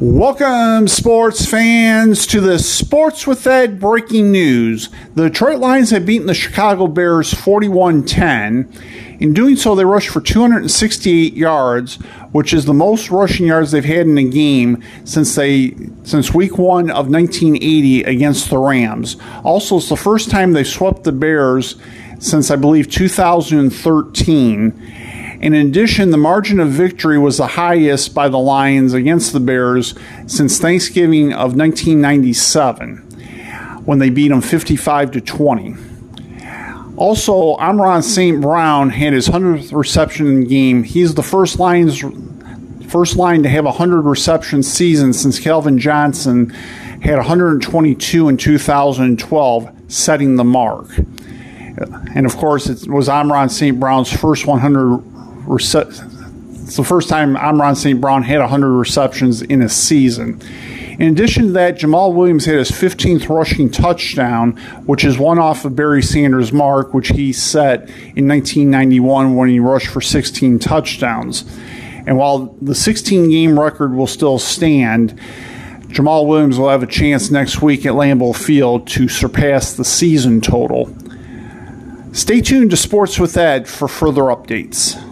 Welcome, sports fans, to the Sports with Ed breaking news. The Detroit Lions have beaten the Chicago Bears 41 10. In doing so, they rushed for 268 yards, which is the most rushing yards they've had in a game since they since week one of 1980 against the Rams. Also, it's the first time they've swept the Bears since I believe 2013. In addition, the margin of victory was the highest by the Lions against the Bears since Thanksgiving of 1997 when they beat them 55 to 20. Also, Amon-Ra St. Brown had his 100th reception game. He's the first Lions first line to have a 100 reception season since Calvin Johnson had 122 in 2012, setting the mark. And of course, it was Amon-Ra St. Brown's first 100 it's the first time Amon St. Brown had 100 receptions in a season. In addition to that, Jamaal Williams had his 15th rushing touchdown, which is one off of Barry Sanders' mark, which he set in 1991 when he rushed for 16 touchdowns. And while the 16 game record will still stand, Jamaal Williams will have a chance next week at Lambeau Field to surpass the season total. Stay tuned to Sports with Ed for further updates.